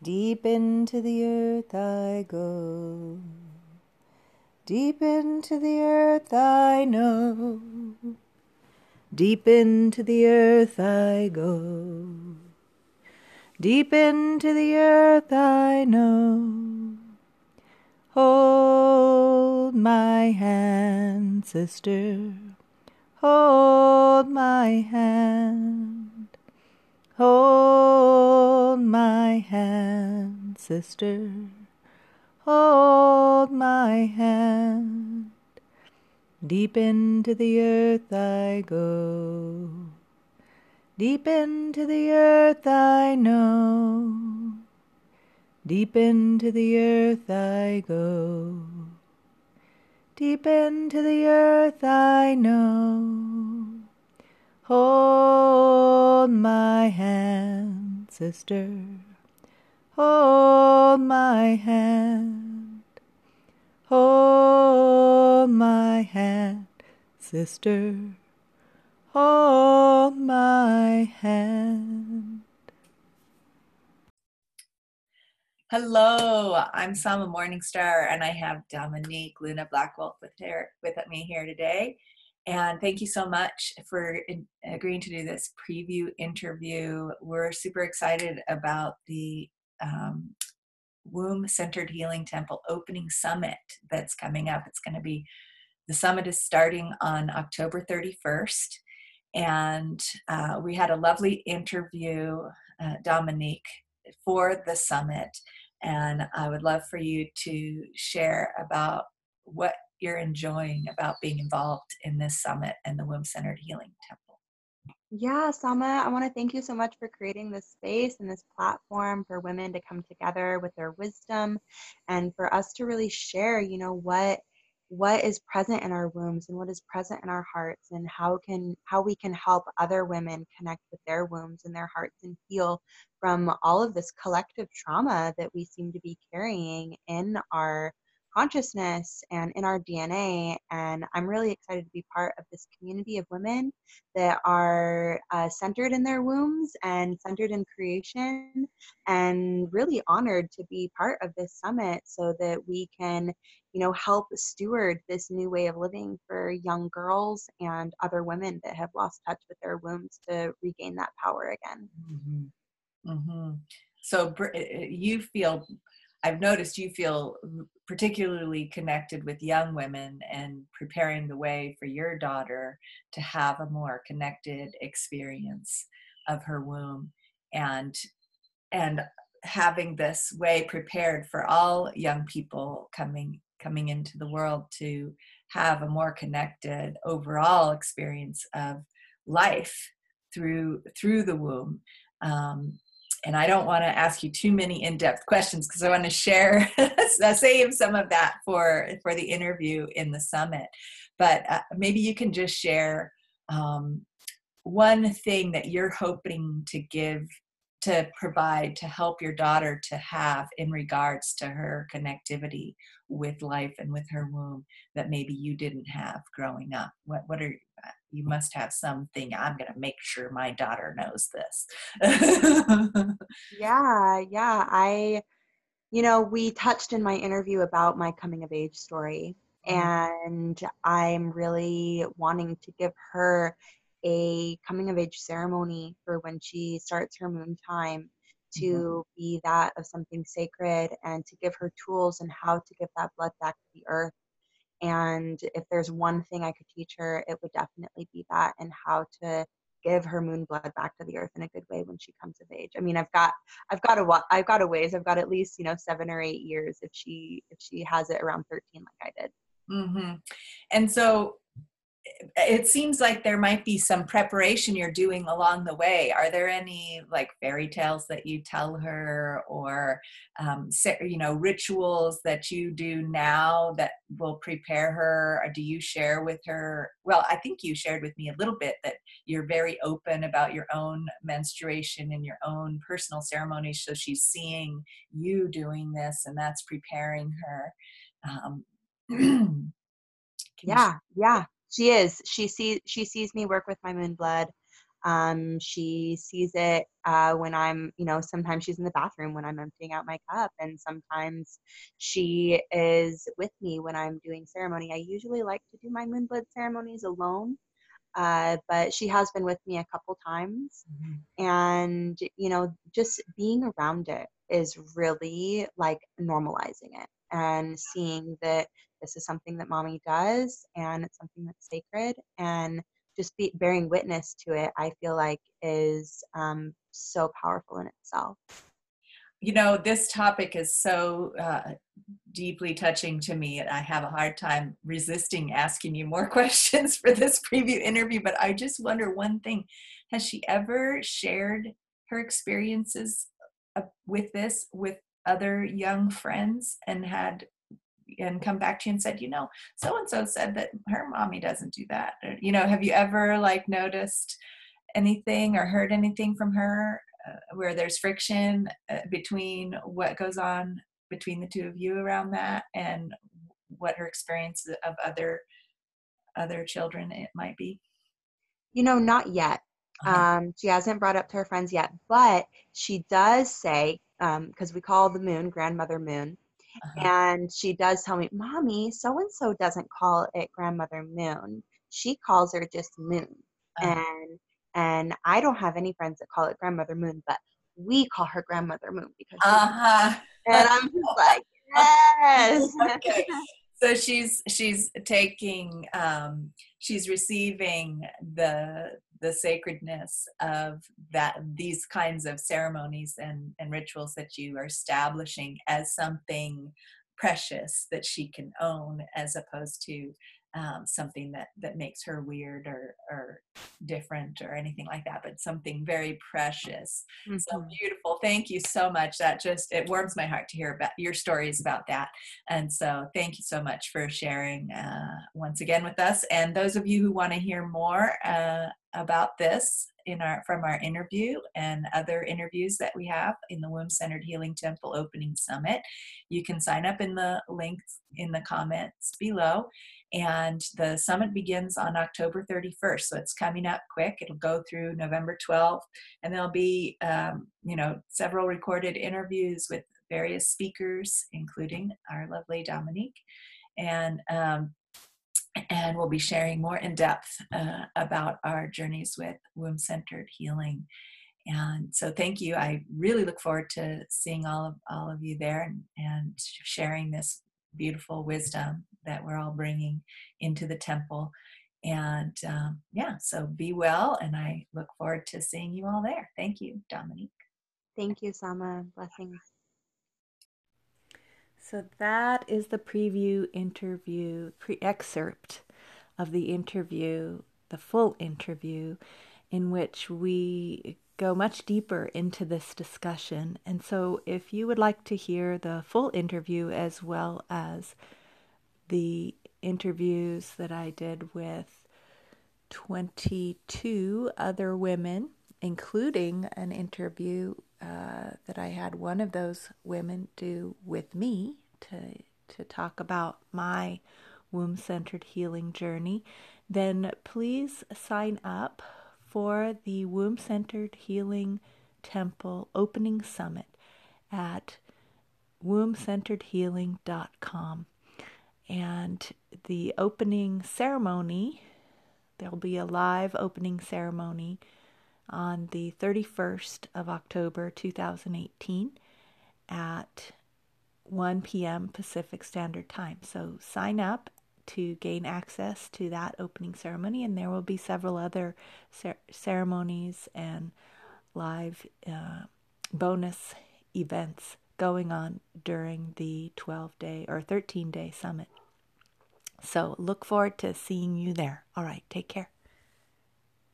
Deep into the earth I go. Deep into the earth I know. Deep into the earth I go. Deep into the earth I know. Hold my hand, sister. Hold my hand. Hold my hand, sister. Hold my hand. Deep into the earth I go. Deep into the earth I know. Deep into the earth I go. Deep into the earth I know. Hold my hand, sister. Hold my hand. Hold my hand, sister. Hold my hand. Hello, I'm Sama Morningstar, and I have Dominique Luna Blackwell with here with me here today. And thank you so much for in, agreeing to do this preview interview. We're super excited about the um, Womb Centered Healing Temple opening summit that's coming up. It's going to be the summit is starting on October 31st. And uh, we had a lovely interview, uh, Dominique, for the summit. And I would love for you to share about what you're enjoying about being involved in this summit and the Womb Centered Healing Temple. Yeah, Sama, I want to thank you so much for creating this space and this platform for women to come together with their wisdom and for us to really share, you know, what what is present in our wombs and what is present in our hearts and how can how we can help other women connect with their wombs and their hearts and heal from all of this collective trauma that we seem to be carrying in our consciousness and in our DNA. And I'm really excited to be part of this community of women that are uh, centered in their wombs and centered in creation, and really honored to be part of this summit so that we can, you know, help steward this new way of living for young girls and other women that have lost touch with their wombs to regain that power again. Mm-hmm. Mm-hmm. So eh, eh, you feel I've noticed you feel particularly connected with young women and preparing the way for your daughter to have a more connected experience of her womb and and having this way prepared for all young people coming coming into the world to have a more connected overall experience of life through through the womb. Um, and I don't want to ask you too many in-depth questions because I want to share save some of that for for the interview in the summit. But uh, maybe you can just share um, one thing that you're hoping to give to provide to help your daughter to have in regards to her connectivity with life and with her womb that maybe you didn't have growing up what what are you must have something i'm going to make sure my daughter knows this yeah yeah i you know we touched in my interview about my coming of age story mm-hmm. and i'm really wanting to give her a coming of age ceremony for when she starts her moon time to mm-hmm. be that of something sacred and to give her tools and how to give that blood back to the earth and if there's one thing I could teach her, it would definitely be that and how to give her moon blood back to the earth in a good way when she comes of age. I mean, I've got, I've got a, I've got a ways. I've got at least you know seven or eight years if she if she has it around thirteen like I did. Mm-hmm. And so it seems like there might be some preparation you're doing along the way. Are there any like fairy tales that you tell her, or um, you know rituals that you do now that will prepare her? Or do you share with her? Well, I think you shared with me a little bit that you're very open about your own menstruation and your own personal ceremonies, so she's seeing you doing this, and that's preparing her. Um, yeah, yeah she is she sees she sees me work with my moon blood Um, she sees it uh, when I'm, you know, sometimes she's in the bathroom when I'm emptying out my cup, and sometimes she is with me when I'm doing ceremony. I usually like to do my moon blood ceremonies alone, uh, but she has been with me a couple times. Mm-hmm. And, you know, just being around it is really like normalizing it and seeing that this is something that mommy does and it's something that's sacred and just be, bearing witness to it, I feel like is um, so powerful in itself. You know, this topic is so uh, deeply touching to me. And I have a hard time resisting asking you more questions for this preview interview, but I just wonder one thing. Has she ever shared her experiences with this with other young friends and had and come back to you and said, you know, so and so said that her mommy doesn't do that. Or, you know, have you ever like noticed anything or heard anything from her uh, where there's friction uh, between what goes on between the two of you around that and what her experience of other other children it might be? You know, not yet. Uh-huh. Um, she hasn't brought up to her friends yet, but she does say because um, we call the moon grandmother moon uh-huh. And she does tell me, Mommy, so and so doesn't call it grandmother moon. She calls her just moon. Uh-huh. And and I don't have any friends that call it grandmother moon, but we call her grandmother moon because uh-huh. and I'm just like, yes. okay. So she's she's taking um she's receiving the the sacredness of that these kinds of ceremonies and, and rituals that you are establishing as something precious that she can own as opposed to um, something that that makes her weird or or different or anything like that but something very precious. Mm-hmm. so beautiful. Thank you so much. That just it warms my heart to hear about your stories about that. And so thank you so much for sharing uh, once again with us. And those of you who want to hear more uh, about this in our from our interview and other interviews that we have in the womb centered healing temple opening summit you can sign up in the links in the comments below and the summit begins on October 31st. So it's coming up quick. It'll go through November 12th, and there'll be, um, you know, several recorded interviews with various speakers, including our lovely Dominique. And um, and we'll be sharing more in depth uh, about our journeys with womb centered healing. And so, thank you. I really look forward to seeing all of all of you there and, and sharing this beautiful wisdom that we're all bringing into the temple. And um, yeah, so be well, and I look forward to seeing you all there. Thank you, Dominique. Thank you, Sama. Blessings. So that is the preview interview, pre excerpt of the interview, the full interview, in which we go much deeper into this discussion. And so, if you would like to hear the full interview as well as the interviews that I did with 22 other women, including an interview uh, that I had one of those women do with me to, to talk about my womb centered healing journey, then please sign up for the Womb Centered Healing Temple Opening Summit at wombcenteredhealing.com. And the opening ceremony, there'll be a live opening ceremony on the 31st of October 2018 at 1 p.m. Pacific Standard Time. So sign up to gain access to that opening ceremony, and there will be several other cer- ceremonies and live uh, bonus events going on during the 12 day or 13 day summit. So look forward to seeing you there. All right, take care.